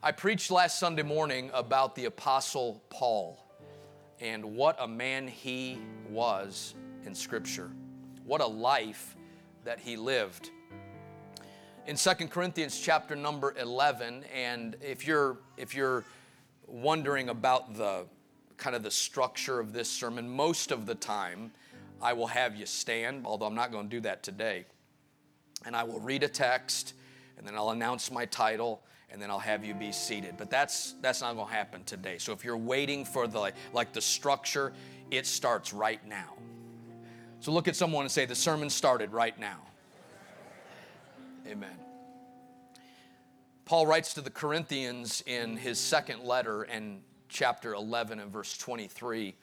I preached last Sunday morning about the Apostle Paul and what a man he was in Scripture. What a life that he lived. In 2 Corinthians chapter number 11, and if you're, if you're wondering about the kind of the structure of this sermon, most of the time I will have you stand, although I'm not going to do that today. And I will read a text, and then I'll announce my title, and then I'll have you be seated. But that's that's not going to happen today. So if you're waiting for the like the structure, it starts right now. So look at someone and say the sermon started right now. Amen. Paul writes to the Corinthians in his second letter in chapter 11 and verse 23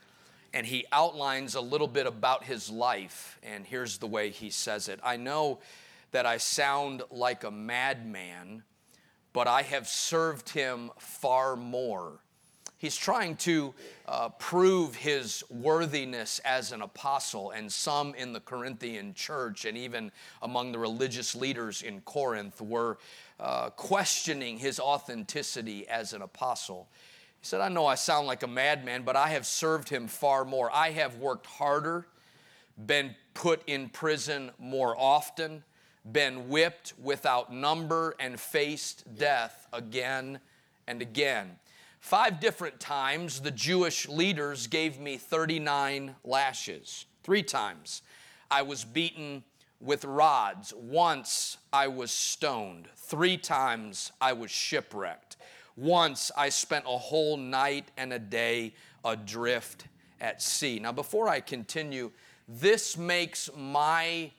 and he outlines a little bit about his life and here's the way he says it. I know that I sound like a madman but I have served him far more. He's trying to uh, prove his worthiness as an apostle, and some in the Corinthian church and even among the religious leaders in Corinth were uh, questioning his authenticity as an apostle. He said, I know I sound like a madman, but I have served him far more. I have worked harder, been put in prison more often been whipped without number, and faced death again and again. Five different times, the Jewish leaders gave me 39 lashes. Three times, I was beaten with rods. Once, I was stoned. Three times, I was shipwrecked. Once, I spent a whole night and a day adrift at sea. Now, before I continue, this makes my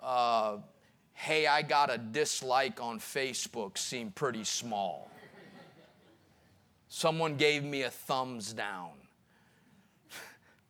uh, hey, I got a dislike on Facebook seem pretty small. Someone gave me a thumbs down.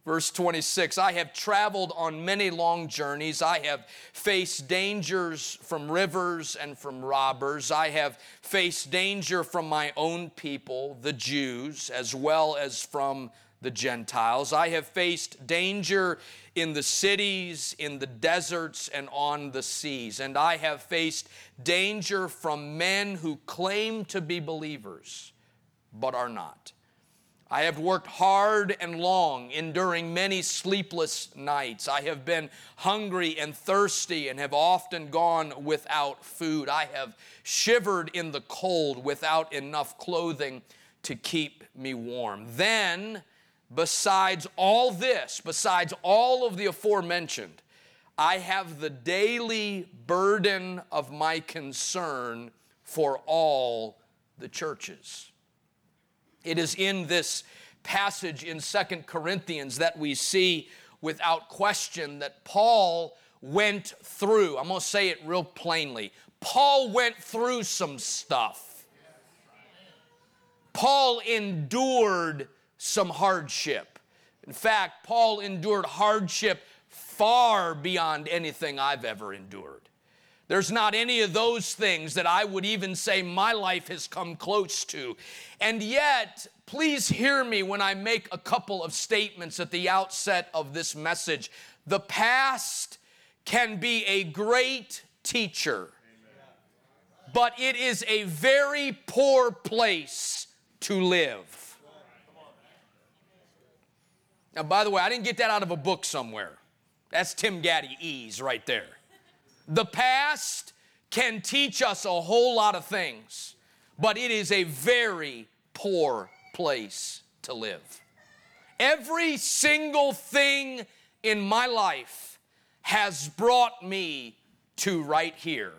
Verse 26 I have traveled on many long journeys. I have faced dangers from rivers and from robbers. I have faced danger from my own people, the Jews, as well as from the Gentiles. I have faced danger in the cities, in the deserts, and on the seas. And I have faced danger from men who claim to be believers, but are not. I have worked hard and long, enduring many sleepless nights. I have been hungry and thirsty and have often gone without food. I have shivered in the cold without enough clothing to keep me warm. Then, Besides all this, besides all of the aforementioned, I have the daily burden of my concern for all the churches. It is in this passage in Second Corinthians that we see without question that Paul went through. I'm going to say it real plainly. Paul went through some stuff. Paul endured some hardship. In fact, Paul endured hardship far beyond anything I've ever endured. There's not any of those things that I would even say my life has come close to. And yet, please hear me when I make a couple of statements at the outset of this message. The past can be a great teacher, but it is a very poor place to live. Now, by the way, I didn't get that out of a book somewhere. That's Tim Gaddy ease right there. The past can teach us a whole lot of things, but it is a very poor place to live. Every single thing in my life has brought me to right here.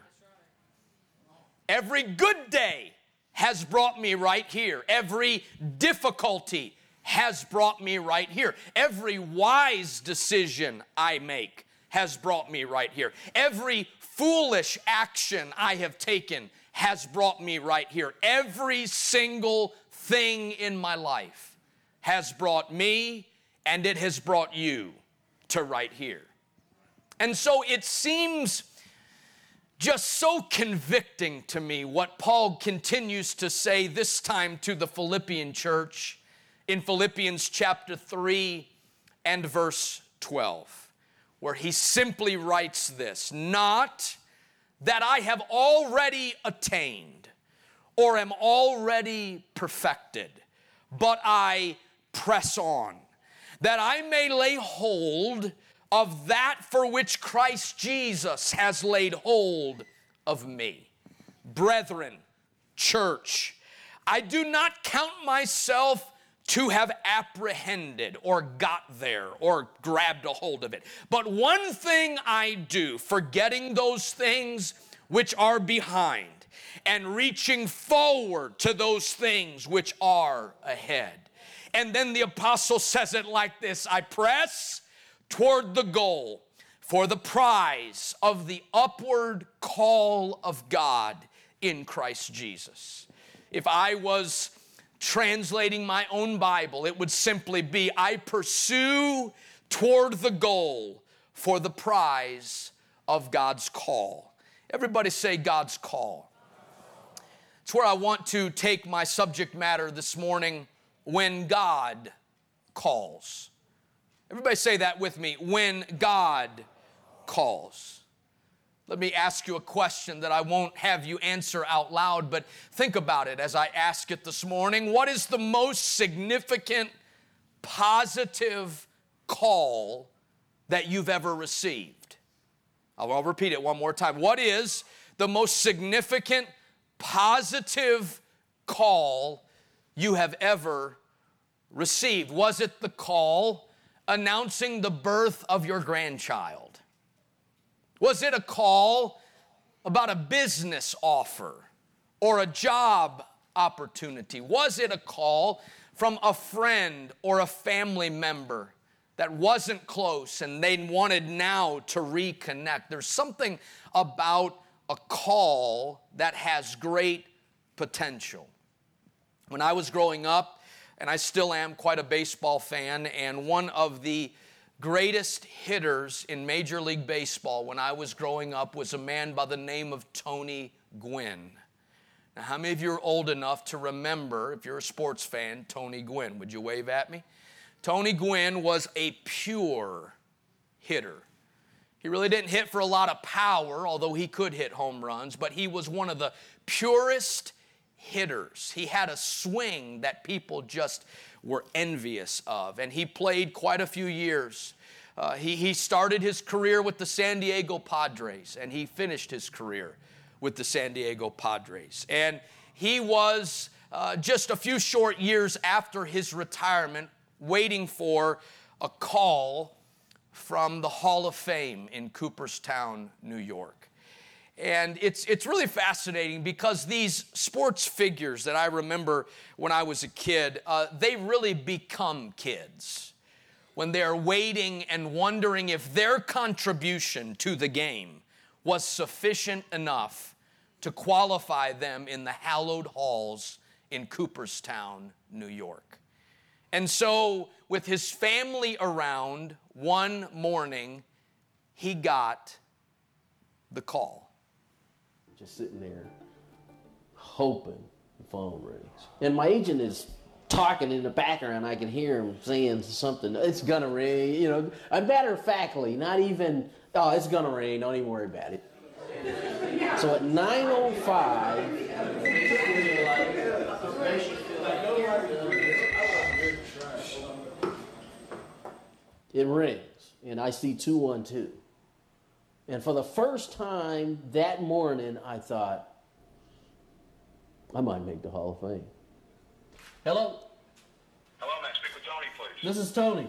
Every good day has brought me right here. Every difficulty has brought me right here. Every wise decision I make has brought me right here. Every foolish action I have taken has brought me right here. Every single thing in my life has brought me and it has brought you to right here. And so it seems just so convicting to me what Paul continues to say this time to the Philippian church in Philippians chapter 3 and verse 12, where he simply writes this Not that I have already attained or am already perfected, but I press on, that I may lay hold of that for which Christ Jesus has laid hold of me. Brethren, church, I do not count myself to have apprehended or got there or grabbed a hold of it. But one thing I do, forgetting those things which are behind and reaching forward to those things which are ahead. And then the apostle says it like this I press toward the goal for the prize of the upward call of God in Christ Jesus. If I was translating my own Bible, it would simply be I pursue toward the goal for the prize of God's call. Everybody say God's call. It's where I want to take my subject matter this morning when God calls. Everybody say that with me when God calls. Let me ask you a question that I won't have you answer out loud, but think about it as I ask it this morning. What is the most significant positive call that you've ever received? I'll repeat it one more time. What is the most significant positive call you have ever received? Was it the call announcing the birth of your grandchild? Was it a call about a business offer or a job opportunity? Was it a call from a friend or a family member that wasn't close and they wanted now to reconnect? There's something about a call that has great potential. When I was growing up, and I still am quite a baseball fan, and one of the greatest hitters in Major League Baseball when I was growing up was a man by the name of Tony Gwynn. Now, how many of you are old enough to remember, if you're a sports fan, Tony Gwynn? Would you wave at me? Tony Gwynn was a pure hitter. He really didn't hit for a lot of power, although he could hit home runs, but he was one of the purest hitters. He had a swing that people just were envious of. And he played quite a few years. Uh, he, he started his career with the San Diego Padres, and he finished his career with the San Diego Padres. And he was uh, just a few short years after his retirement waiting for a call from the Hall of Fame in Cooperstown, New York. And it's, it's really fascinating because these sports figures that I remember when I was a kid, uh, they really become kids when they're waiting and wondering if their contribution to the game was sufficient enough to qualify them in the hallowed halls in Cooperstown, New York. And so, with his family around, one morning, he got the call just sitting there hoping the phone rings. And my agent is talking in the background. I can hear him saying something. It's gonna ring, you know. A matter of factly, not even. Oh, it's gonna ring. Don't even worry about it. So at 9:05. It rings, and I see 212. And for the first time that morning, I thought, I might make the Hall of Fame. Hello? Hello, may I speak with Tony, please? This is Tony.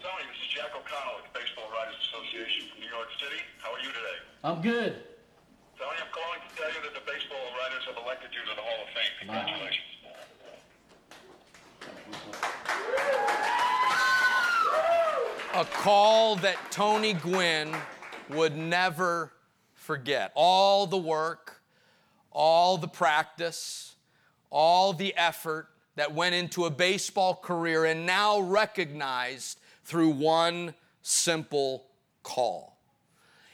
Tony, this is Jack O'Connell with the Baseball Writers Association from New York City. How are you today? I'm good. Tony, I'm calling to tell you that the baseball writers have elected you to the Hall of Fame. Congratulations. A call that Tony Gwynn would never forget. All the work, all the practice, all the effort that went into a baseball career and now recognized through one simple call.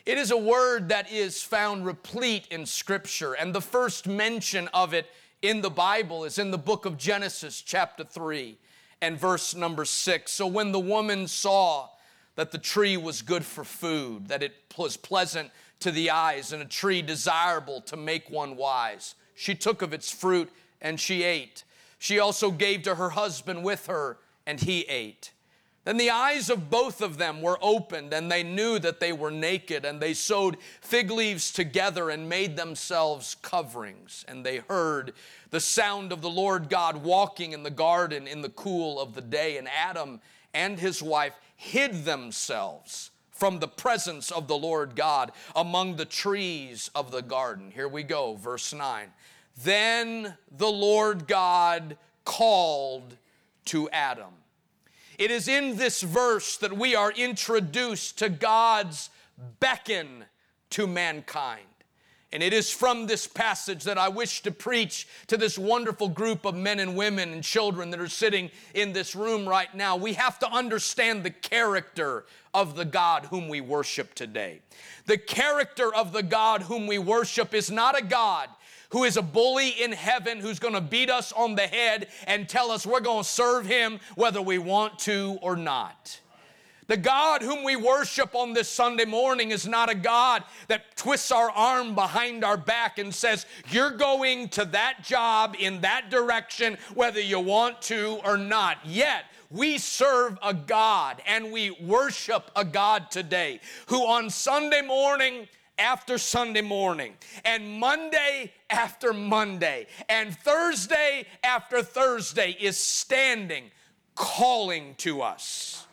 It is a word that is found replete in Scripture, and the first mention of it in the Bible is in the book of Genesis, chapter 3, and verse number 6. So when the woman saw that the tree was good for food, that it was pleasant to the eyes, and a tree desirable to make one wise. She took of its fruit and she ate. She also gave to her husband with her, and he ate. Then the eyes of both of them were opened, and they knew that they were naked, and they sewed fig leaves together and made themselves coverings. And they heard the sound of the Lord God walking in the garden in the cool of the day. And Adam and his wife hid themselves from the presence of the Lord God among the trees of the garden. Here we go, verse 9. Then the Lord God called to Adam it is in this verse that we are introduced to God's beckon to mankind. And it is from this passage that I wish to preach to this wonderful group of men and women and children that are sitting in this room right now. We have to understand the character of the God whom we worship today. The character of the God whom we worship is not a God who is a bully in heaven who's going to beat us on the head and tell us we're going to serve him whether we want to or not. The God whom we worship on this Sunday morning is not a God that twists our arm behind our back and says, You're going to that job in that direction, whether you want to or not. Yet, we serve a God and we worship a God today who on Sunday morning after Sunday morning, and Monday after Monday, and Thursday after Thursday is standing, calling to us,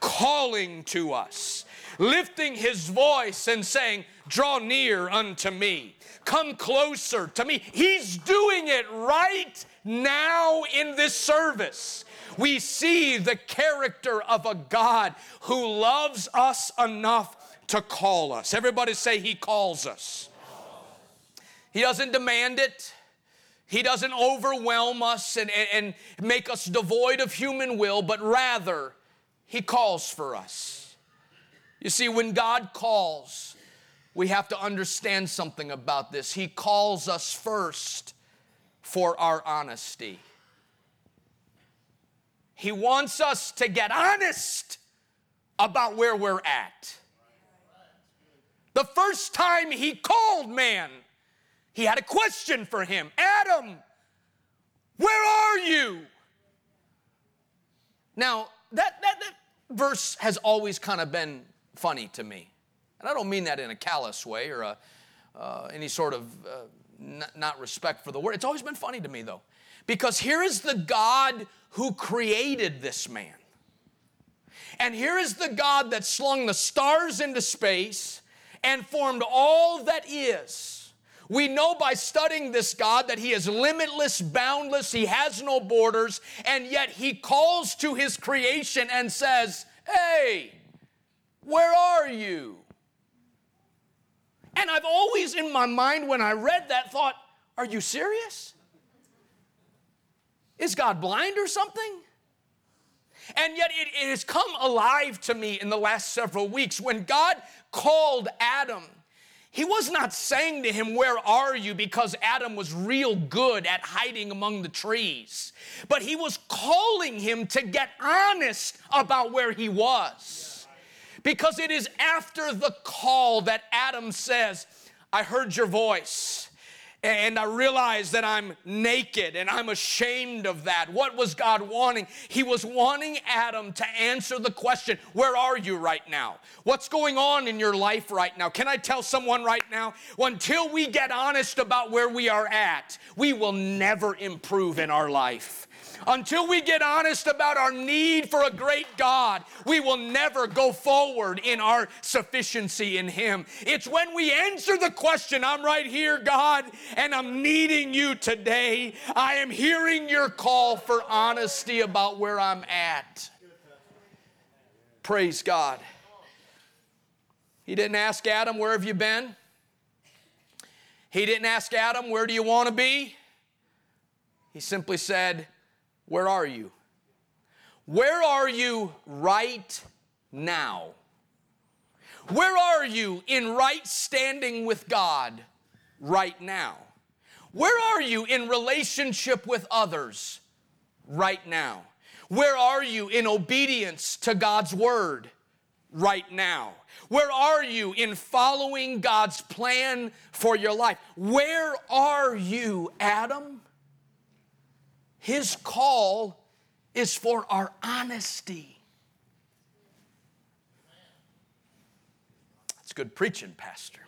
calling to us, lifting his voice and saying, Draw near unto me, come closer to me. He's doing it right now in this service we see the character of a God who loves us enough to call us. Everybody say, He calls us. He doesn't demand it. He doesn't overwhelm us and, and, and, make us devoid of human will, but rather, He calls for us. You see, when God calls, we have to understand something about this. He calls us first for our honesty. He wants us to get honest about where we're at. The first time he called man, he had a question for him Adam, where are you? Now, that, that, that verse has always kind of been funny to me. And I don't mean that in a callous way or a, uh, any sort of uh, n- not respect for the word. It's always been funny to me, though, because here is the God who created this man. And here is the God that slung the stars into space and formed all that is. We know by studying this God that He is limitless, boundless, He has no borders, and yet He calls to His creation and says, Hey, where are you? And I've always in my mind when I read that thought, Are you serious? Is God blind or something? And yet it, it, has come alive to me in the last several weeks when God called Adam. He was not saying to him, Where are you? because Adam was real good at hiding among the trees. But he was calling him to get honest about where he was. Because it is after the call that Adam says, I heard your voice and I realize that I'm naked and I'm ashamed of that. What was God wanting? He was wanting Adam to answer the question Where are you right now? What's going on in your life right now? Can I tell someone right now? Until we get honest about where we are at, we will never improve in our life. Until we get honest about our need for a great God, we will never go forward in our sufficiency in Him. It's when we answer the question, I'm right here, God, and I'm needing you today. I am hearing your call for honesty about where I'm at. Praise God. He didn't ask Adam, Where have you been? He didn't ask Adam, Where do you want to be? He simply said, where are you? Where are you right now? Where are you in right standing with God right now? Where are you in relationship with others right now? Where are you in obedience to God's word right now? Where are you in following God's plan for your life? Where are you, Adam? His call is for our honesty. That's good preaching, Pastor.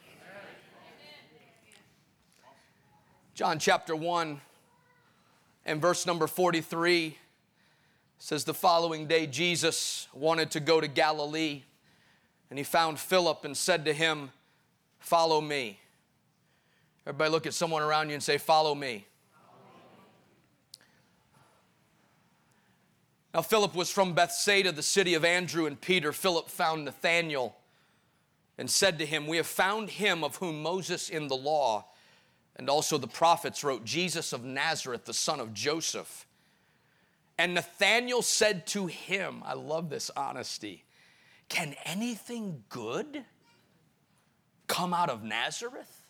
John chapter 1 and verse number 43 says the following day Jesus wanted to go to Galilee and he found Philip and said to him, Follow me. Everybody look at someone around you and say, Follow me. Now, Philip was from Bethsaida, the city of Andrew and Peter. Philip found Nathanael and said to him, We have found him of whom Moses in the law and also the prophets wrote, Jesus of Nazareth, the son of Joseph. And Nathanael said to him, I love this honesty, can anything good come out of Nazareth?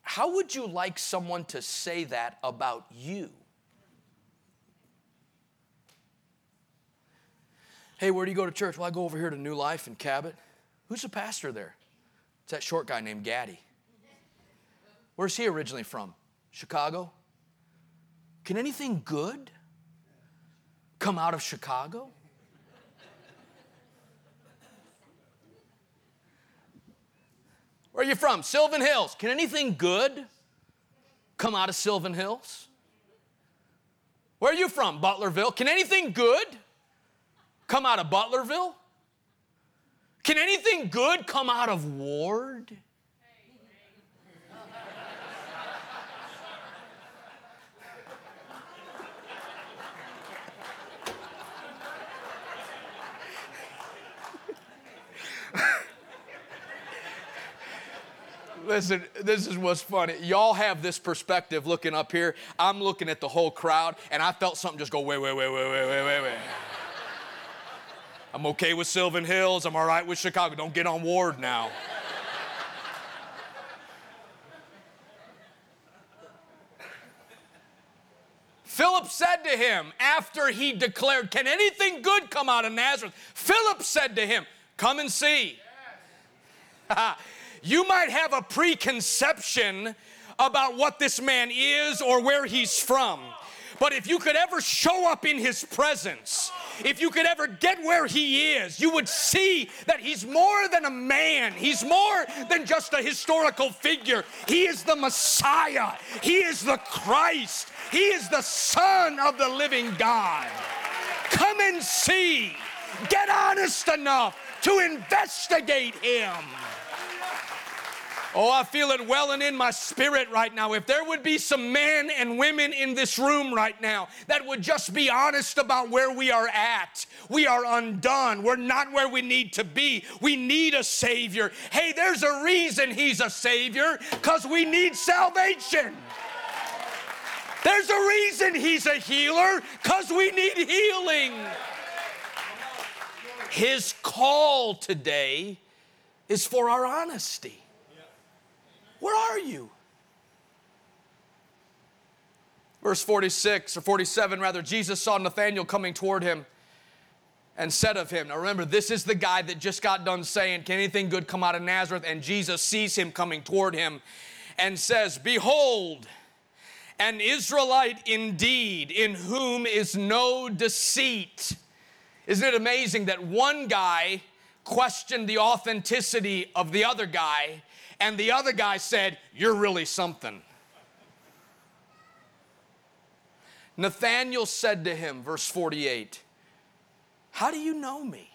How would you like someone to say that about you? Hey, where do you go to church? Well, I go over here to New Life in Cabot. Who's the pastor there? It's that short guy named Gaddy. Where's he originally from? Chicago? Can anything good come out of Chicago? Where are you from? Sylvan Hills. Can anything good come out of Sylvan Hills? Where are you from? Butlerville. Can anything good come out of Butlerville? Can anything good come out of Ward? Listen, this is what's funny. Y'all have this perspective looking up here. I'm looking at the whole crowd, and I felt something just go, wait, wait, wait, wait, wait, wait, wait, wait. I'm okay with Sylvan Hills. I'm all right with Chicago. Don't get on Ward now. Philip said to him after he declared, Can anything good come out of Nazareth? Philip said to him, Come and see. you might have a preconception about what this man is or where he's from. But if you could ever show up in his presence, if you could ever get where he is, you would see that he's more than a man. He's more than just a historical figure. He is the Messiah. He is the Christ. He is the Son of the living God. Come and see. Get honest enough to investigate him. Oh, I feel it welling in my spirit right now. If there would be some men and women in this room right now that would just be honest about where we are at, we are undone. We're not where we need to be. We need a Savior. Hey, there's a reason He's a Savior because we need salvation. There's a reason He's a healer because we need healing. His call today is for our honesty. Where are you? Verse 46 or 47, rather, Jesus saw Nathanael coming toward him and said of him. Now remember, this is the guy that just got done saying, Can anything good come out of Nazareth? And Jesus sees him coming toward him and says, Behold, an Israelite indeed, in whom is no deceit. Isn't it amazing that one guy questioned the authenticity of the other guy? And the other guy said, You're really something. Nathanael said to him, verse 48, How do you know me?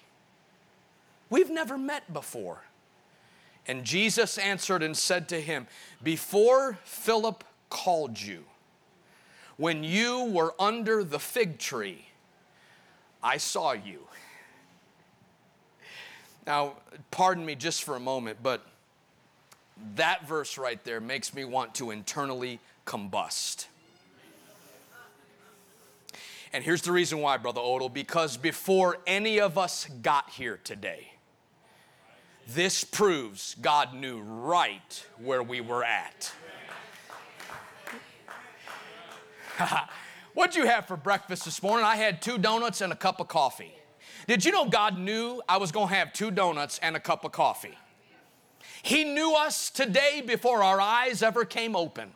We've never met before. And Jesus answered and said to him, Before Philip called you, when you were under the fig tree, I saw you. Now, pardon me just for a moment, but that verse right there makes me want to internally combust. And here's the reason why, Brother Odell, because before any of us got here today, this proves God knew right where we were at. What'd you have for breakfast this morning? I had two donuts and a cup of coffee. Did you know God knew I was going to have two donuts and a cup of coffee? He knew us today before our eyes ever came open.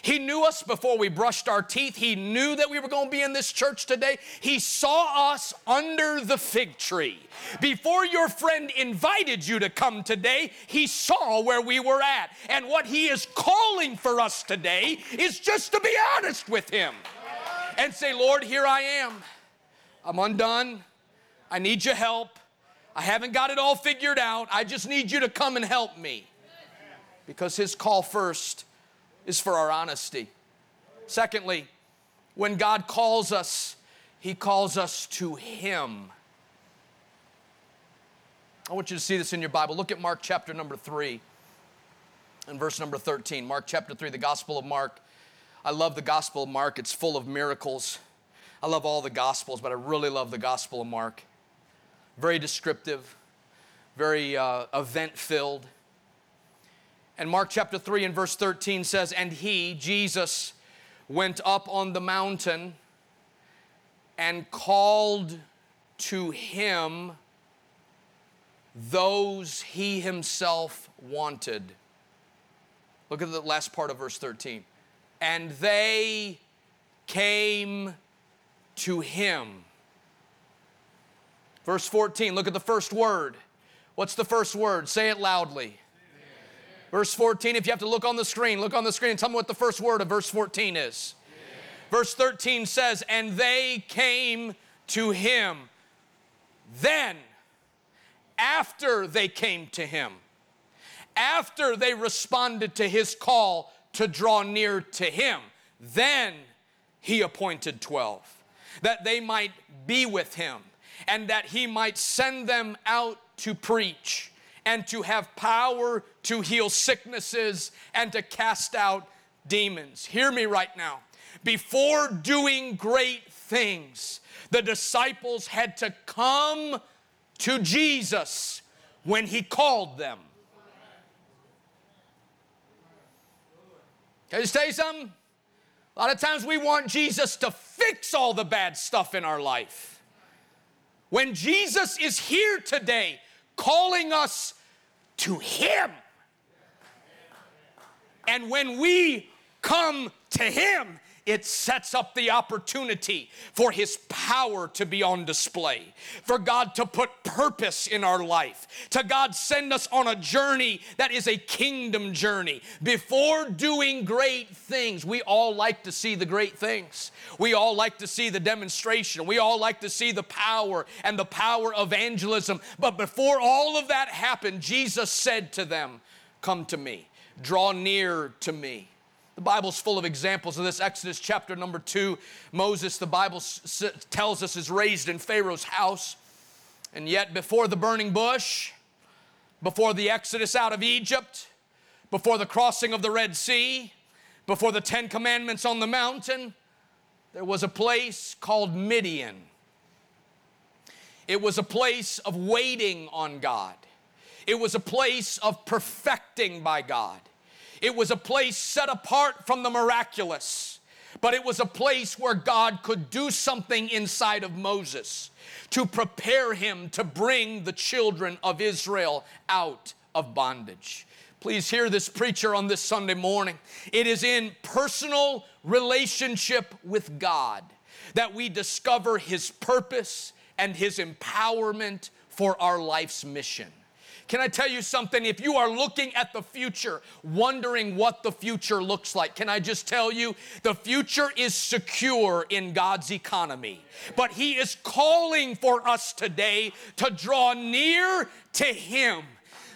He knew us before we brushed our teeth. He knew that we were going to be in this church today. He saw us under the fig tree. Before your friend invited you to come today, he saw where we were at. And what he is calling for us today is just to be honest with him and say, Lord, here I am. I'm undone. I need your help. I haven't got it all figured out. I just need you to come and help me. Because his call first is for our honesty. Secondly, when God calls us, He calls us to Him. I want you to see this in your Bible. Look at Mark chapter number 3 and verse number 13. Mark chapter 3, the Gospel of Mark. I love the Gospel of Mark, it's full of miracles. I love all the Gospels, but I really love the Gospel of Mark. Very descriptive, very uh, event filled. And Mark chapter 3 and verse 13 says, And he, Jesus, went up on the mountain and called to him those he himself wanted. Look at the last part of verse 13. And they came to him. Verse 14, look at the first word. What's the first word? Say it loudly. Verse 14, if you have to look on the screen, look on the screen and tell me what the first word of verse 14 is. Verse 13 says, And they came to him. Then, after they came to him, after they responded to his call to draw near to him, then he appointed 12, that they might be with him and that he might send them out to preach and to have power to heal sicknesses and to cast out demons. Hear me right now. Before doing great things, the disciples had to come to Jesus when he called them. Can I tell you something? A lot of times we want Jesus to fix all the bad stuff in our life. When Jesus is here today calling us to Him. And when we come to Him, it sets up the opportunity for His power to be on display, for God to put purpose in our life, to God send us on a journey that is a kingdom journey. Before doing great things, we all like to see the great things. We all like to see the demonstration. We all like to see the power and the power of evangelism. But before all of that happened, Jesus said to them, Come to me, draw near to me. The Bible's full of examples of this. Exodus chapter number two, Moses, the Bible s- tells us, is raised in Pharaoh's house. And yet, before the burning bush, before the exodus out of Egypt, before the crossing of the Red Sea, before the Ten Commandments on the mountain, there was a place called Midian. It was a place of waiting on God, it was a place of perfecting by God. It was a place set apart from the miraculous, but it was a place where God could do something inside of Moses to prepare him to bring the children of Israel out of bondage. Please hear this preacher on this Sunday morning. It is in personal relationship with God that we discover his purpose and his empowerment for our life's mission. Can I tell you something? If you are looking at the future, wondering what the future looks like, can I just tell you the future is secure in God's economy. But He is calling for us today to draw near to Him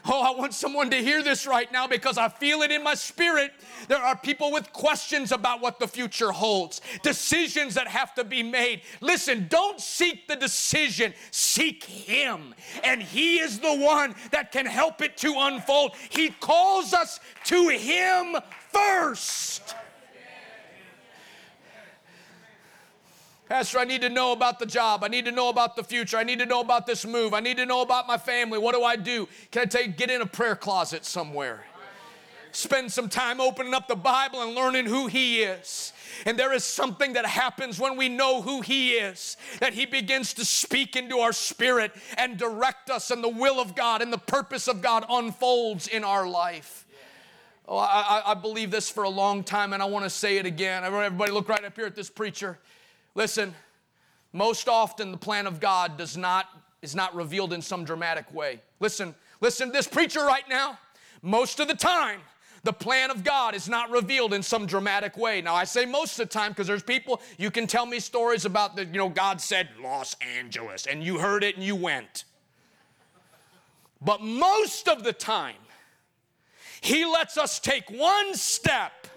Oh, I want someone to hear this right now because I feel it in my spirit. There are people with questions about what the future holds, decisions that have to be made. Listen, don't seek the decision, seek Him. And He is the one that can help it to unfold. He calls us to Him first. Pastor, I need to know about the job. I need to know about the future. I need to know about this move. I need to know about my family. What do I do? Can I tell you, get in a prayer closet somewhere. Spend some time opening up the Bible and learning who He is. And there is something that happens when we know who He is, that He begins to speak into our spirit and direct us, and the will of God and the purpose of God unfolds in our life. Oh, I, I believe this for a long time, and I want to say it again. Everybody, look right up here at this preacher. Listen, most often the plan of God does not is not revealed in some dramatic way. Listen, listen to this preacher right now. Most of the time, the plan of God is not revealed in some dramatic way. Now, I say most of the time because there's people, you can tell me stories about the, you know, God said Los Angeles, and you heard it and you went. But most of the time, He lets us take one step.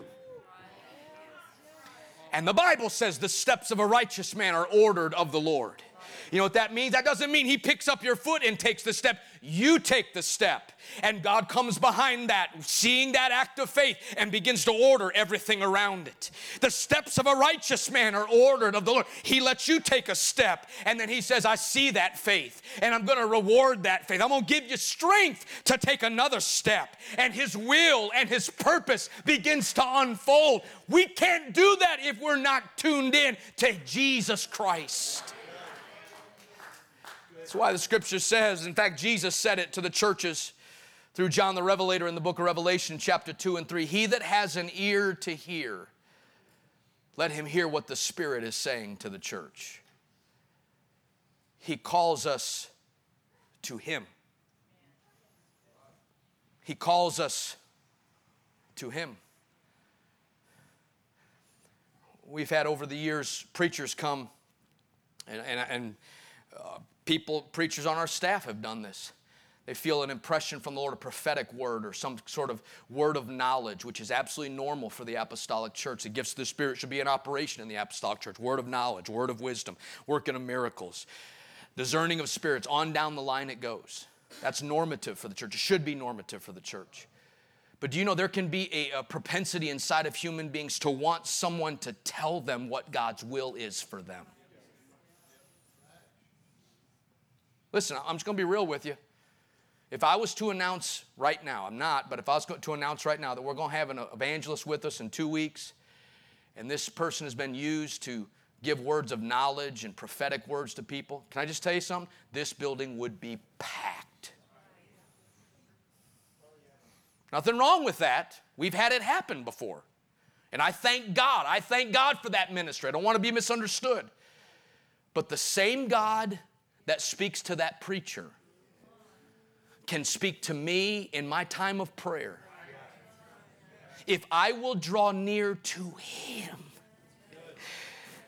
And the Bible says the steps of a righteous man are ordered of the Lord. You know what that means? That doesn't mean he picks up your foot and takes the step. You take the step. And God comes behind that, seeing that act of faith, and begins to order everything around it. The steps of a righteous man are ordered of the Lord. He lets you take a step, and then he says, I see that faith, and I'm going to reward that faith. I'm going to give you strength to take another step. And his will and his purpose begins to unfold. We can't do that if we're not tuned in to Jesus Christ. That's why the scripture says, in fact, Jesus said it to the churches through John the Revelator in the book of Revelation, chapter 2 and 3. He that has an ear to hear, let him hear what the Spirit is saying to the church. He calls us to Him. He calls us to Him. We've had over the years preachers come and, and, and uh, people, preachers on our staff have done this. They feel an impression from the Lord, a prophetic word or some sort of word of knowledge, which is absolutely normal for the apostolic church. The gifts of the Spirit should be in operation in the apostolic church. Word of knowledge, word of wisdom, working of miracles, discerning of spirits, on down the line it goes. That's normative for the church. It should be normative for the church. But do you know there can be a, a propensity inside of human beings to want someone to tell them what God's will is for them? Listen, I'm just going to be real with you. If I was to announce right now, I'm not, but if I was to announce right now that we're going to have an evangelist with us in two weeks, and this person has been used to give words of knowledge and prophetic words to people, can I just tell you something? This building would be packed. Nothing wrong with that. We've had it happen before. And I thank God. I thank God for that ministry. I don't want to be misunderstood. But the same God that speaks to that preacher can speak to me in my time of prayer. If I will draw near to Him.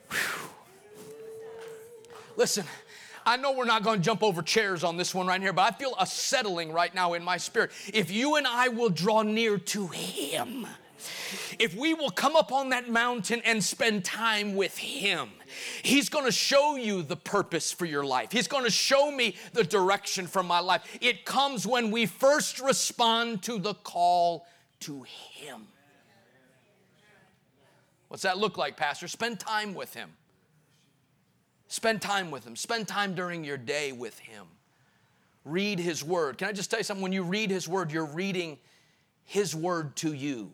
Whew. Listen, I know we're not going to jump over chairs on this one right here, but I feel a settling right now in my spirit. If you and I will draw near to Him, if we will come up on that mountain and spend time with Him, He's going to show you the purpose for your life. He's going to show me the direction for my life. It comes when we first respond to the call to Him. What's that look like, Pastor? Spend time with Him. Spend time with Him. Spend time during your day with Him. Read His Word. Can I just tell you something? When you read His Word, you're reading His Word to you.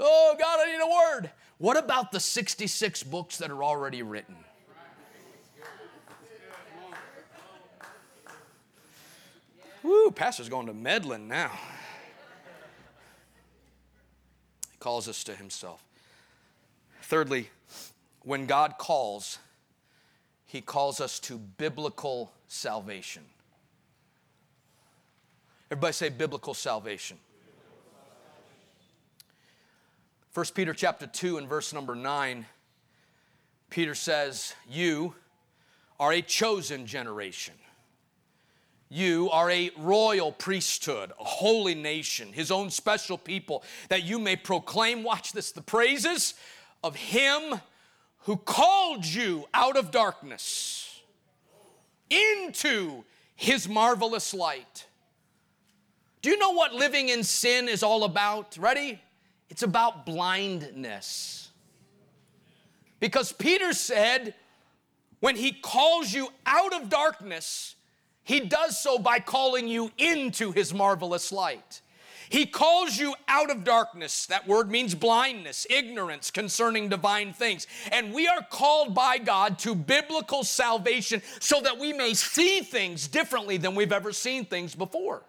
Oh, God, I need a word. What about the 66 books that are already written? Woo, Pastor's going to Medlin now. He calls us to himself. Thirdly, when God calls, he calls us to biblical salvation. Everybody say biblical salvation. 1 Peter chapter 2 and verse number 9, Peter says, You are a chosen generation. You are a royal priesthood, a holy nation, his own special people, that you may proclaim, watch this, the praises of him who called you out of darkness into his marvelous light. Do you know what living in sin is all about? Ready? It's about blindness. Because Peter said, when he calls you out of darkness, he does so by calling you into his marvelous light. He calls you out of darkness. That word means blindness, ignorance concerning divine things. And we are called by God to biblical salvation so that we may see things differently than we've ever seen things before.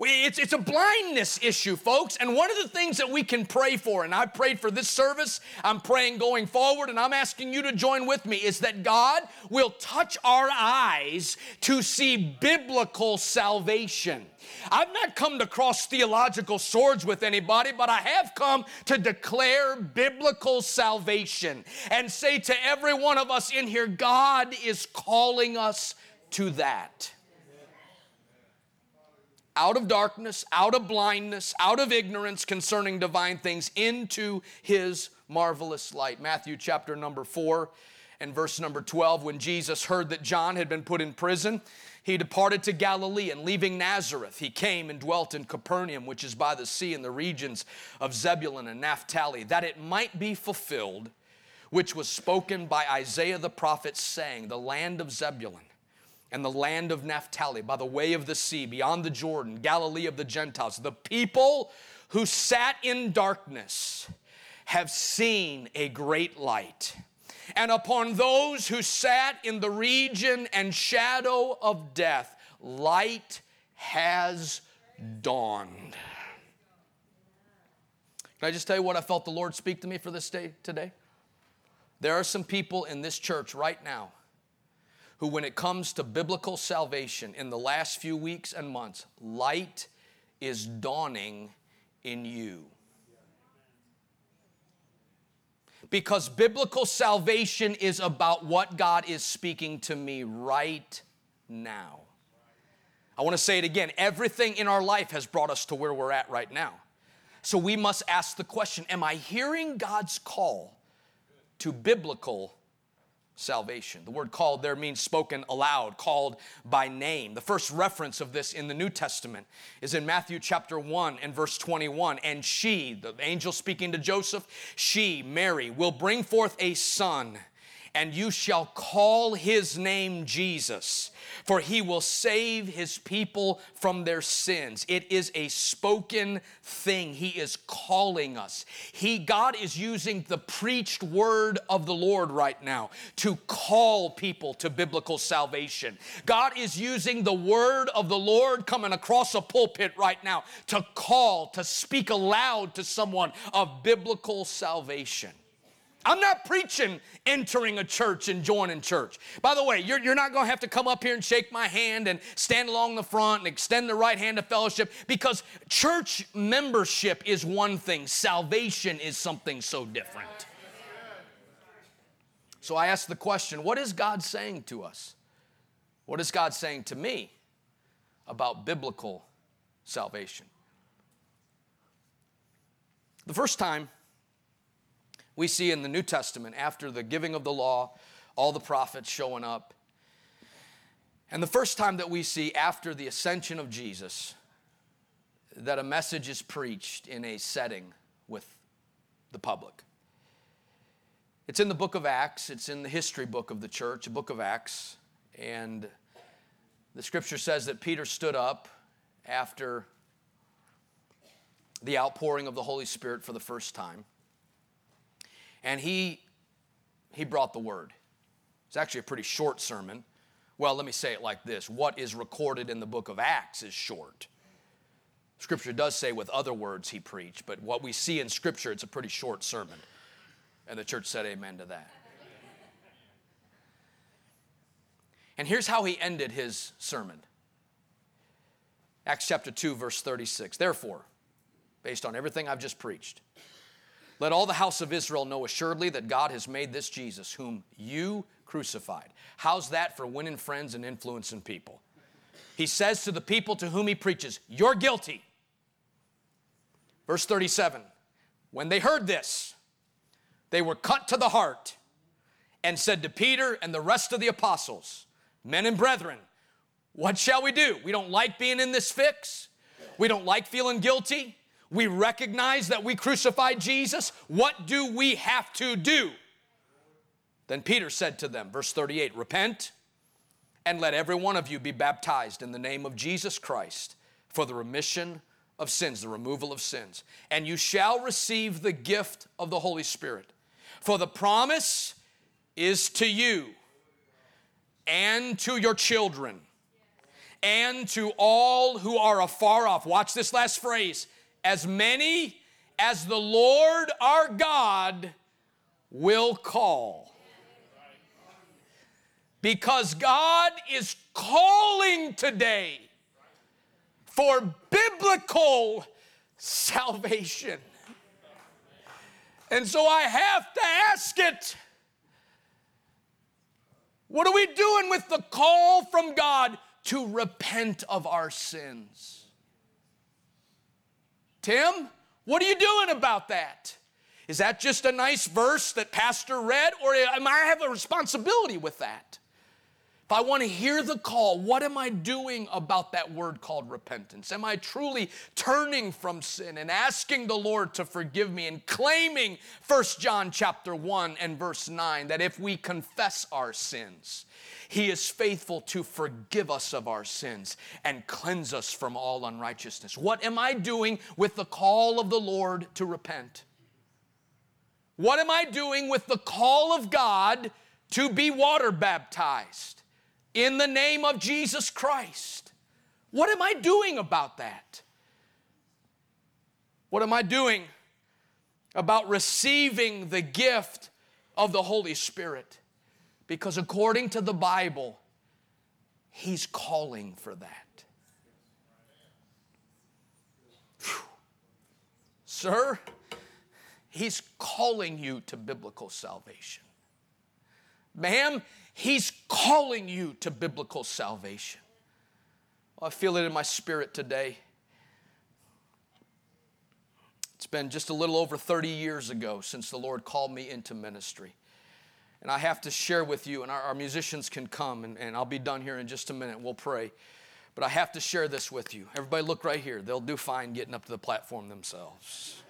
It's, it's a blindness issue, folks. And one of the things that we can pray for, and I've prayed for this service, I'm praying going forward, and I'm asking you to join with me, is that God will touch our eyes to see biblical salvation. I've not come to cross theological swords with anybody, but I have come to declare biblical salvation and say to every one of us in here, God is calling us to that out of darkness, out of blindness, out of ignorance concerning divine things into his marvelous light. Matthew chapter number 4 and verse number 12 when Jesus heard that John had been put in prison, he departed to Galilee and leaving Nazareth, he came and dwelt in Capernaum, which is by the sea in the regions of Zebulun and Naphtali, that it might be fulfilled which was spoken by Isaiah the prophet saying, "The land of Zebulun and the land of Naphtali, by the way of the sea, beyond the Jordan, Galilee of the Gentiles. The people who sat in darkness have seen a great light. And upon those who sat in the region and shadow of death, light has dawned. Can I just tell you what I felt the Lord speak to me for this day today? There are some people in this church right now who, when it comes to biblical salvation in the last few weeks and months, light is dawning in you. Because biblical salvation is about what God is speaking to me right now. I want to say it again everything in our life has brought us to where we're at right now. So we must ask the question Am I hearing God's call to biblical salvation. The word called there means spoken aloud, called by name. The first reference of this in the New Testament is in Matthew chapter 1 and verse 21. And she, the angel speaking to Joseph, she, Mary, will bring forth a son and you shall call his name Jesus, for he will save his people from their sins. It is a spoken thing. He is calling us. He God is using the preached word of the Lord right now to call people to biblical salvation. God is using the word of the Lord coming across a pulpit right now to call, to speak aloud to someone of biblical salvation. I'm not preaching entering a church and joining church. By the way, you're, you're not going to have to come up here and shake my hand and stand along the front and extend the right hand of fellowship because church membership is one thing, salvation is something so different. So I ask the question what is God saying to us? What is God saying to me about biblical salvation? The first time we see in the New Testament, after the giving of the law, all the prophets showing up. And the first time that we see after the ascension of Jesus, that a message is preached in a setting with the public. It's in the book of Acts, it's in the history book of the church, the book of Acts. And the scripture says that Peter stood up after the outpouring of the Holy Spirit for the first time and he he brought the word. It's actually a pretty short sermon. Well, let me say it like this what is recorded in the book of Acts is short. Scripture does say with other words he preached, but what we see in Scripture, it's a pretty short sermon. And the church said amen to that. And here's how he ended his sermon Acts chapter 2, verse 36. Therefore, based on everything I've just preached, let all the house of Israel know assuredly that God has made this Jesus, whom you crucified. How's that for winning friends and influencing people? He says to the people to whom he preaches, You're guilty. Verse 37 When they heard this, they were cut to the heart and said to Peter and the rest of the apostles, Men and brethren, what shall we do? We don't like being in this fix. We don't like feeling guilty. We recognize that we crucified Jesus. What do we have to do? Then Peter said to them, verse 38 Repent and let every one of you be baptized in the name of Jesus Christ for the remission of sins, the removal of sins. And you shall receive the gift of the Holy Spirit. For the promise is to you and to your children and to all who are afar off. Watch this last phrase as many as the Lord our God will call. Because God is calling today for biblical salvation. And so I have to ask it what are we doing with the call from God to repent of our sins? Tim, what are you doing about that? Is that just a nice verse that Pastor read, or am I have a responsibility with that? If I want to hear the call, what am I doing about that word called repentance? Am I truly turning from sin and asking the Lord to forgive me and claiming 1 John chapter 1 and verse 9 that if we confess our sins, he is faithful to forgive us of our sins and cleanse us from all unrighteousness. What am I doing with the call of the Lord to repent? What am I doing with the call of God to be water baptized? in the name of Jesus Christ. What am I doing about that? What am I doing about receiving the gift of the Holy Spirit? Because according to the Bible, He's calling for that. Whew. Sir, He's calling you to biblical salvation. Ma'am, He's calling you to biblical salvation. Well, I feel it in my spirit today. It's been just a little over 30 years ago since the Lord called me into ministry. And I have to share with you, and our, our musicians can come, and, and I'll be done here in just a minute. We'll pray. But I have to share this with you. Everybody, look right here. They'll do fine getting up to the platform themselves.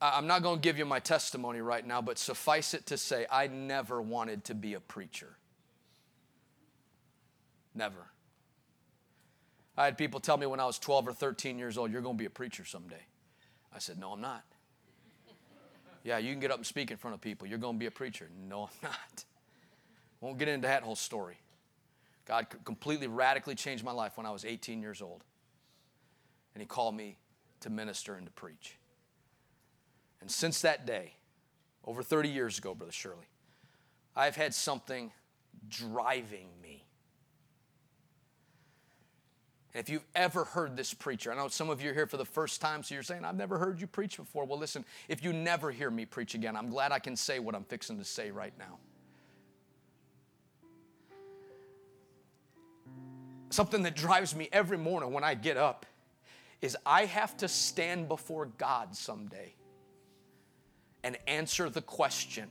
I'm not going to give you my testimony right now, but suffice it to say, I never wanted to be a preacher. Never. I had people tell me when I was 12 or 13 years old, you're going to be a preacher someday. I said, no, I'm not. yeah, you can get up and speak in front of people. You're going to be a preacher. No, I'm not. Won't get into that whole story. God completely radically changed my life when I was 18 years old. And He called me to minister and to preach. And since that day, over 30 years ago, Brother Shirley, I've had something driving me. And if you've ever heard this preacher, I know some of you are here for the first time, so you're saying, I've never heard you preach before. Well, listen, if you never hear me preach again, I'm glad I can say what I'm fixing to say right now. Something that drives me every morning when I get up is I have to stand before God someday and answer the question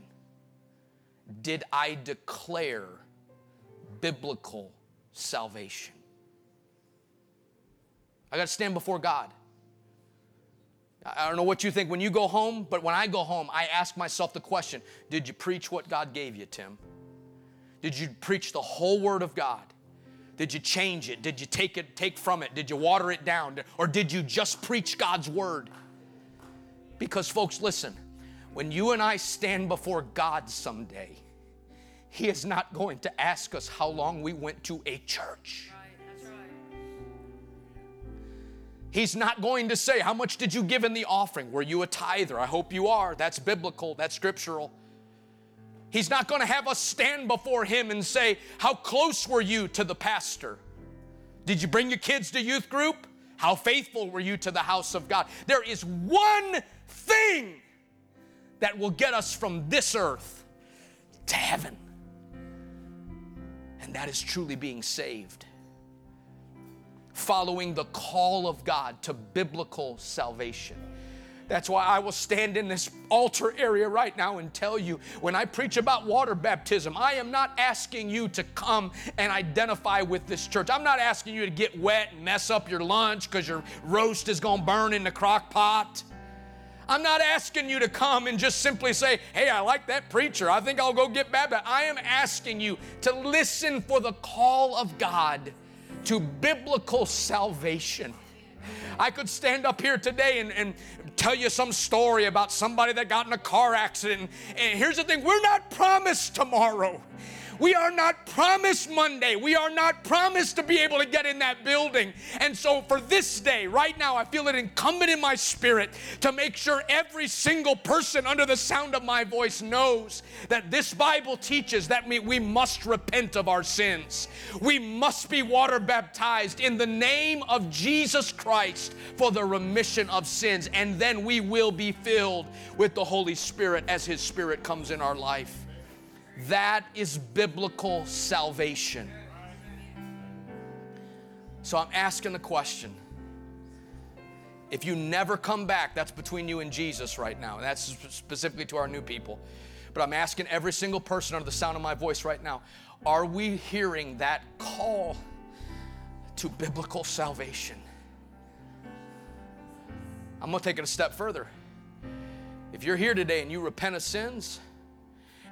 Did I declare biblical salvation? I got to stand before God. I don't know what you think when you go home, but when I go home, I ask myself the question Did you preach what God gave you, Tim? Did you preach the whole Word of God? Did you change it? Did you take it, take from it? Did you water it down? Or did you just preach God's Word? Because, folks, listen, when you and I stand before God someday, He is not going to ask us how long we went to a church. He's not going to say, How much did you give in the offering? Were you a tither? I hope you are. That's biblical, that's scriptural. He's not going to have us stand before Him and say, How close were you to the pastor? Did you bring your kids to youth group? How faithful were you to the house of God? There is one thing that will get us from this earth to heaven. And that is truly being saved. Following the call of God to biblical salvation. That's why I will stand in this altar area right now and tell you when I preach about water baptism, I am not asking you to come and identify with this church. I'm not asking you to get wet and mess up your lunch because your roast is going to burn in the crock pot. I'm not asking you to come and just simply say, hey, I like that preacher. I think I'll go get baptized. I am asking you to listen for the call of God to biblical salvation. I could stand up here today and, and, tell you some story about somebody that got in a car accident. And here's the thing we're not promised tomorrow. We are not promised Monday. We are not promised to be able to get in that building. And so, for this day, right now, I feel it incumbent in my spirit to make sure every single person under the sound of my voice knows that this Bible teaches that we, we must repent of our sins. We must be water baptized in the name of Jesus Christ for the remission of sins. And then we will be filled with the Holy Spirit as His Spirit comes in our life. That is biblical salvation. So I'm asking the question. If you never come back, that's between you and Jesus right now. That's specifically to our new people. But I'm asking every single person under the sound of my voice right now are we hearing that call to biblical salvation? I'm going to take it a step further. If you're here today and you repent of sins,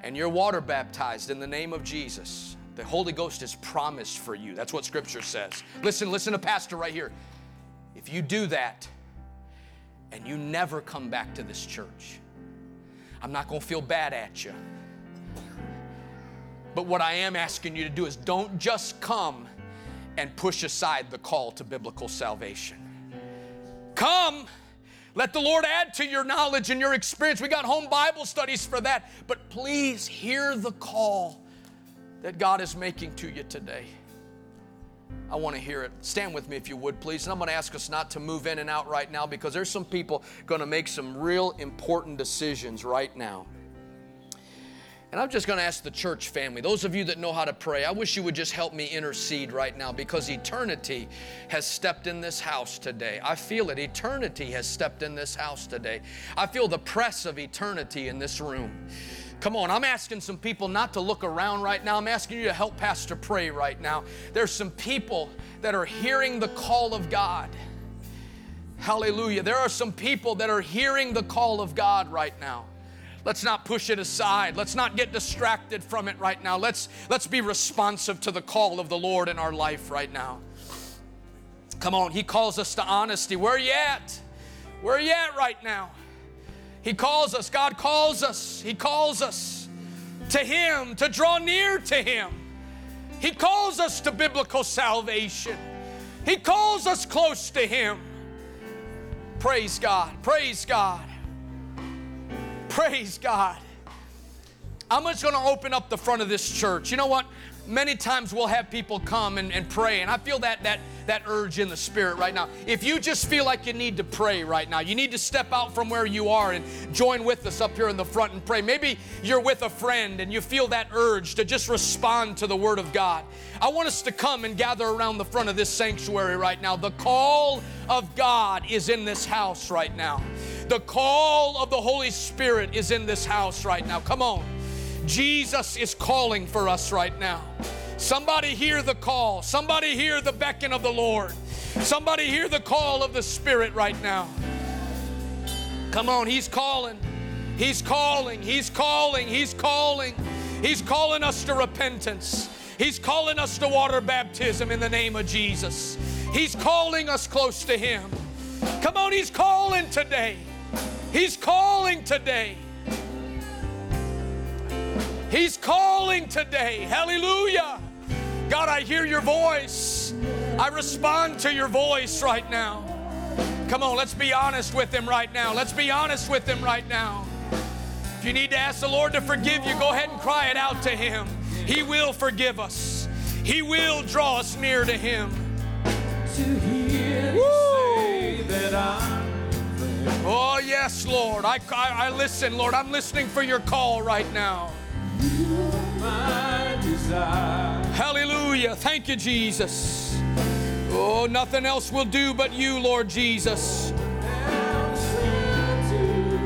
and you're water baptized in the name of Jesus, the Holy Ghost is promised for you. That's what Scripture says. Listen, listen to Pastor right here. If you do that and you never come back to this church, I'm not going to feel bad at you. But what I am asking you to do is don't just come and push aside the call to biblical salvation. Come let the Lord add to your knowledge and your experience. We got home Bible studies for that. But please hear the call that God is making to you today. I want to hear it. Stand with me if you would, please. And I'm going to ask us not to move in and out right now because there's some people going to make some real important decisions right now. And I'm just going to ask the church family, those of you that know how to pray, I wish you would just help me intercede right now because eternity has stepped in this house today. I feel it. Eternity has stepped in this house today. I feel the press of eternity in this room. Come on, I'm asking some people not to look around right now. I'm asking you to help Pastor pray right now. There's some people that are hearing the call of God. Hallelujah. There are some people that are hearing the call of God right now. Let's not push it aside. Let's not get distracted from it right now. Let's, let's be responsive to the call of the Lord in our life right now. Come on, He calls us to honesty. Where are you at? Where are you at right now? He calls us, God calls us, He calls us to Him, to draw near to Him. He calls us to biblical salvation. He calls us close to Him. Praise God, praise God. Praise God. I'm just going to open up the front of this church. You know what? Many times we'll have people come and, and pray, and I feel that that that urge in the spirit right now. If you just feel like you need to pray right now, you need to step out from where you are and join with us up here in the front and pray. Maybe you're with a friend and you feel that urge to just respond to the Word of God. I want us to come and gather around the front of this sanctuary right now. The call of God is in this house right now. The call of the Holy Spirit is in this house right now. Come on. Jesus is calling for us right now. Somebody hear the call. Somebody hear the beckon of the Lord. Somebody hear the call of the Spirit right now. Come on, He's calling. He's calling. He's calling. He's calling. He's calling us to repentance. He's calling us to water baptism in the name of Jesus. He's calling us close to Him. Come on, He's calling today. He's calling today. He's calling today. Hallelujah. God, I hear your voice. I respond to your voice right now. Come on, let's be honest with him right now. Let's be honest with him right now. If you need to ask the Lord to forgive you, go ahead and cry it out to him. He will forgive us, He will draw us near to him. To Oh, yes, Lord. I, I, I, listen, Lord. I'm listening for your call right now. Hallelujah. Thank you, Jesus. Oh, nothing else will do but you, Lord Jesus.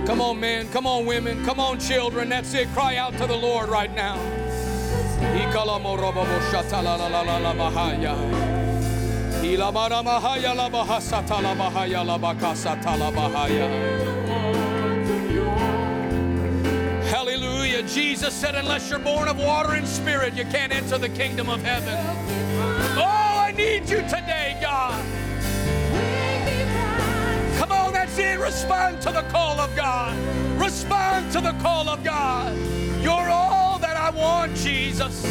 Come on, men. Come on, women. Come on, children. That's it. Cry out to the Lord right now. Ilamara mahaya la bahasa tala bahaya la bakasa tala bahaya. Hallelujah. Jesus said, unless you're born of water and spirit, you can't enter the kingdom of heaven. Oh, I need you today, God. Come on, that's it. Respond to the call of God. Respond to the call of God. You're all that I want, Jesus.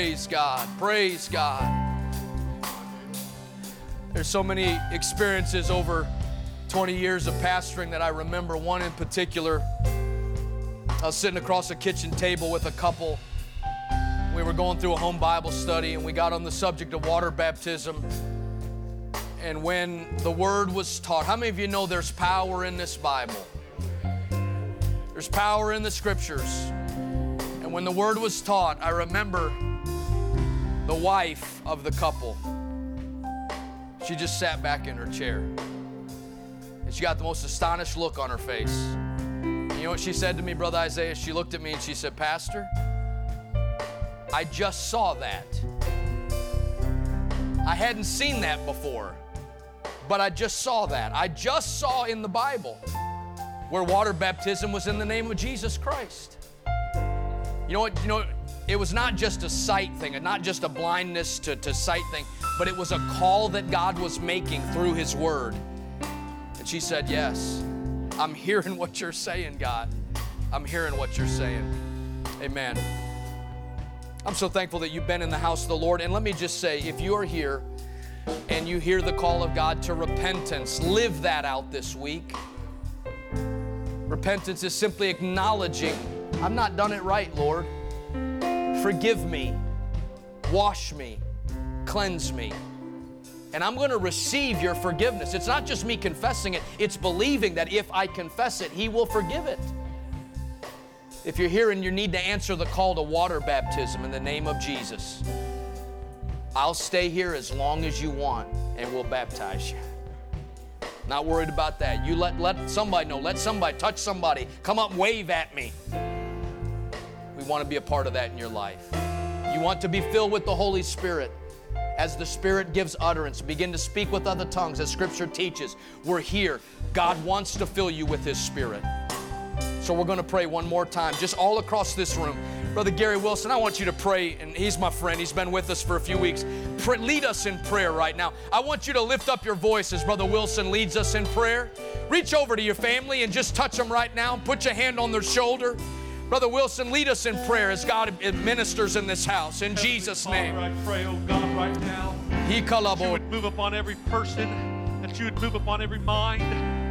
Praise God. Praise God. There's so many experiences over 20 years of pastoring that I remember. One in particular, I was sitting across a kitchen table with a couple. We were going through a home Bible study and we got on the subject of water baptism. And when the word was taught, how many of you know there's power in this Bible? There's power in the scriptures. And when the word was taught, I remember the wife of the couple. She just sat back in her chair. And she got the most astonished look on her face. And you know what she said to me, Brother Isaiah? She looked at me and she said, Pastor, I just saw that. I hadn't seen that before, but I just saw that. I just saw in the Bible where water baptism was in the name of Jesus Christ. You know what? You know, it was not just a sight thing, and not just a blindness to, to sight thing, but it was a call that God was making through His Word. And she said, Yes, I'm hearing what you're saying, God. I'm hearing what you're saying. Amen. I'm so thankful that you've been in the house of the Lord. And let me just say, if you are here and you hear the call of God to repentance, live that out this week. Repentance is simply acknowledging, I've not done it right, Lord. Forgive me, wash me, cleanse me. And I'm going to receive your forgiveness. It's not just me confessing it, it's believing that if I confess it, He will forgive it. If you're here and you need to answer the call to water baptism in the name of Jesus, I'll stay here as long as you want and we'll baptize you. Not worried about that. You let, let somebody know, let somebody touch somebody, come up, wave at me. Want to be a part of that in your life. You want to be filled with the Holy Spirit. As the Spirit gives utterance, begin to speak with other tongues, as Scripture teaches. We're here. God wants to fill you with His Spirit. So we're going to pray one more time, just all across this room. Brother Gary Wilson, I want you to pray, and he's my friend. He's been with us for a few weeks. Pray, lead us in prayer right now. I want you to lift up your voice as Brother Wilson leads us in prayer. Reach over to your family and just touch them right now. Put your hand on their shoulder. Brother Wilson, lead us in prayer as God ministers in this house. In Jesus' name. Father, I pray, oh God, right now, He that you would move upon every person, that you would move upon every mind,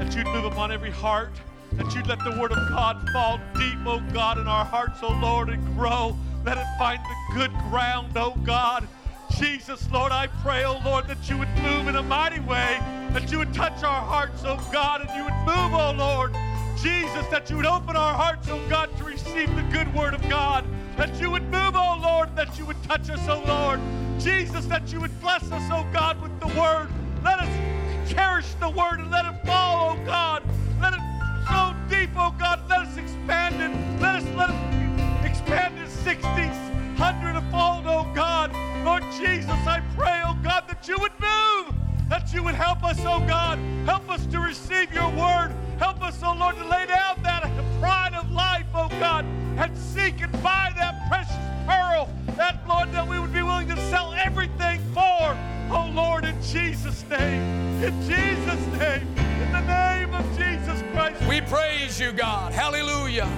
that you'd move upon every heart, that you'd let the word of God fall deep, oh God, in our hearts, oh Lord, and grow. Let it find the good ground, oh God. Jesus, Lord, I pray, oh Lord, that you would move in a mighty way, that you would touch our hearts, oh God, and you would move, oh Lord. Jesus, that you would open our hearts, oh God, to receive the good word of God. that you would move, oh Lord, that you would touch us, oh Lord. Jesus, that you would bless us, oh God, with the word. Let us cherish the word and let it fall, oh God. Let it so deep, oh God. Let us expand it. Let us let it expand it 60, 100 fold, oh God. Lord Jesus, I pray, oh God, that you would move, that you would help us, oh God. Help us to receive your word. Help us, oh Lord, to lay down that pride of life, oh God, and seek and buy that precious pearl, that, Lord, that we would be willing to sell everything for, oh Lord, in Jesus' name. In Jesus' name. In the name of Jesus Christ. We praise you, God. Hallelujah.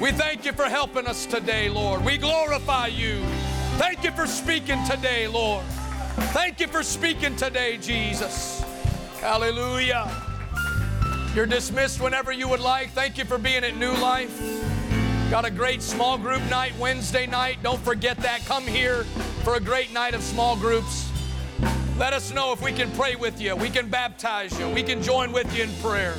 We thank you for helping us today, Lord. We glorify you. Thank you for speaking today, Lord. Thank you for speaking today, Jesus. Hallelujah. You're dismissed whenever you would like. Thank you for being at New Life. Got a great small group night Wednesday night. Don't forget that. Come here for a great night of small groups. Let us know if we can pray with you, we can baptize you, we can join with you in prayer.